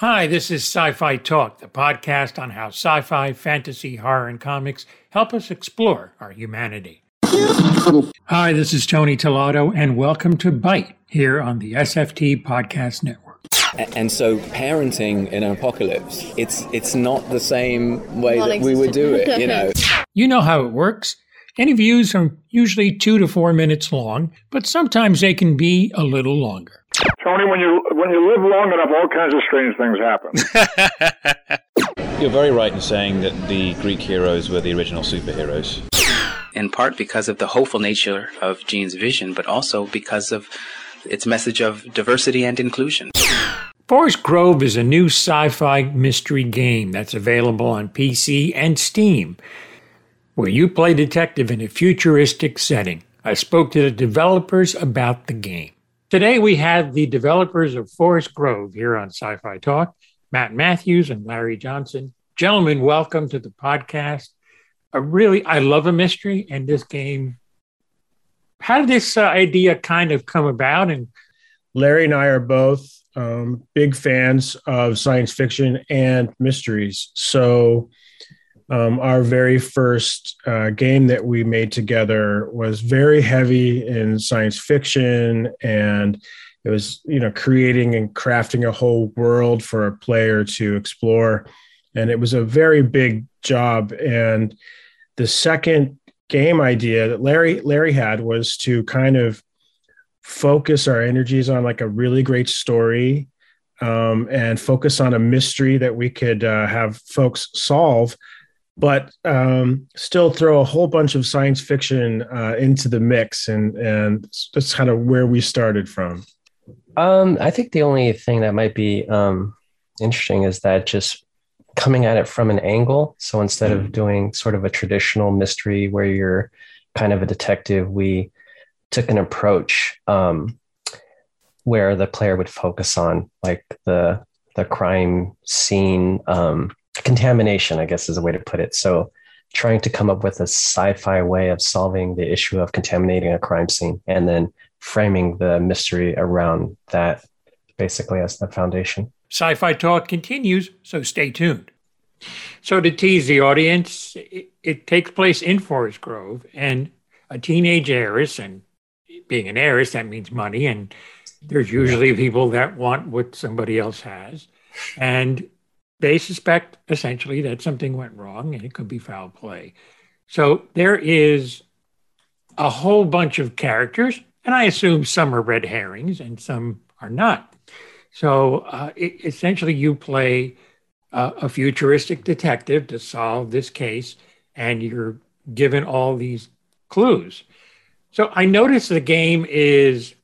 Hi, this is Sci Fi Talk, the podcast on how sci fi, fantasy, horror, and comics help us explore our humanity. Hi, this is Tony Tellado, and welcome to Byte here on the SFT Podcast Network. And so, parenting in an apocalypse, it's it's not the same way that we would do it, you know. You know how it works. Interviews are usually two to four minutes long, but sometimes they can be a little longer. Tony, when you when you live long enough, all kinds of strange things happen. You're very right in saying that the Greek heroes were the original superheroes. In part because of the hopeful nature of Gene's vision, but also because of its message of diversity and inclusion. Forest Grove is a new sci fi mystery game that's available on PC and Steam, where you play detective in a futuristic setting. I spoke to the developers about the game. Today we have the developers of Forest Grove here on Sci Fi Talk, Matt Matthews and Larry Johnson. Gentlemen, welcome to the podcast. I really, I love a mystery, and this game. How did this uh, idea kind of come about? And Larry and I are both um, big fans of science fiction and mysteries. So um, our very first uh, game that we made together was very heavy in science fiction and it was you know creating and crafting a whole world for a player to explore. And it was a very big job. And the second game idea that larry larry had was to kind of focus our energies on like a really great story um, and focus on a mystery that we could uh, have folks solve but um, still throw a whole bunch of science fiction uh, into the mix, and and that's kind of where we started from. Um, I think the only thing that might be um, interesting is that just coming at it from an angle. So instead of doing sort of a traditional mystery where you're kind of a detective, we took an approach um, where the player would focus on like the the crime scene um, contamination, I guess is a way to put it. So trying to come up with a sci-fi way of solving the issue of contaminating a crime scene and then framing the mystery around that basically as the foundation. Sci-fi talk continues, so stay tuned. So to tease the audience, it, it takes place in Forest Grove and a teenage heiress and being an heiress that means money and there's usually people that want what somebody else has and they suspect essentially that something went wrong and it could be foul play. So there is a whole bunch of characters, and I assume some are red herrings and some are not. So uh, it, essentially, you play uh, a futuristic detective to solve this case, and you're given all these clues. So I noticed the game is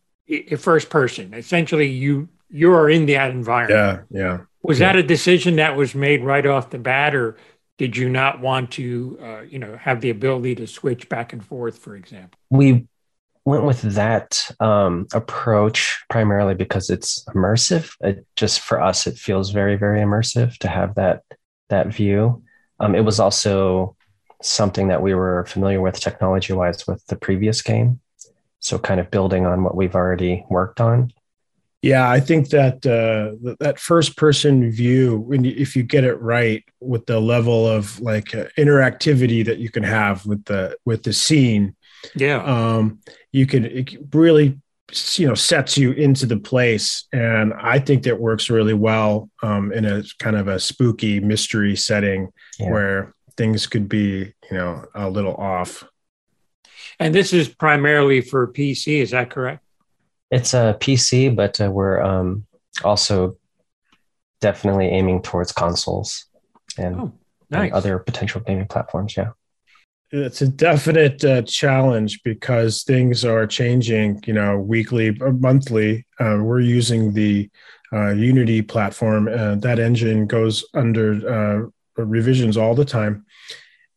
first person. Essentially, you you are in that environment. Yeah, yeah. Was that a decision that was made right off the bat, or did you not want to, uh, you know, have the ability to switch back and forth, for example? We went with that um, approach primarily because it's immersive. It just for us, it feels very, very immersive to have that that view. Um, it was also something that we were familiar with technology wise with the previous game. So, kind of building on what we've already worked on. Yeah, I think that uh, that first person view, if you get it right with the level of like uh, interactivity that you can have with the with the scene, yeah, um, you can it really you know sets you into the place, and I think that works really well um, in a kind of a spooky mystery setting yeah. where things could be you know a little off. And this is primarily for PC, is that correct? It's a PC, but uh, we're um, also definitely aiming towards consoles and, oh, nice. and, other potential gaming platforms. Yeah. It's a definite uh, challenge because things are changing, you know, weekly or monthly. Uh, we're using the uh, Unity platform, and that engine goes under uh, revisions all the time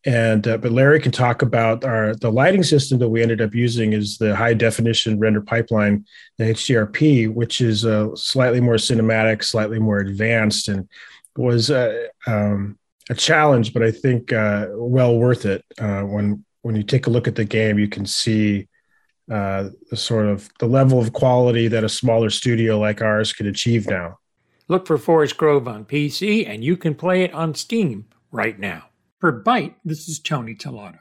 and uh, but Larry can talk about our the lighting system that we ended up using is the high definition render pipeline, the HDRP, which is uh, slightly more cinematic, slightly more advanced, and was uh, um, a challenge, but I think uh, well worth it. Uh, when when you take a look at the game, you can see uh, the sort of the level of quality that a smaller studio like ours could achieve now. Look for Forest Grove on PC, and you can play it on Steam right now. For Byte, this is Tony Tellado.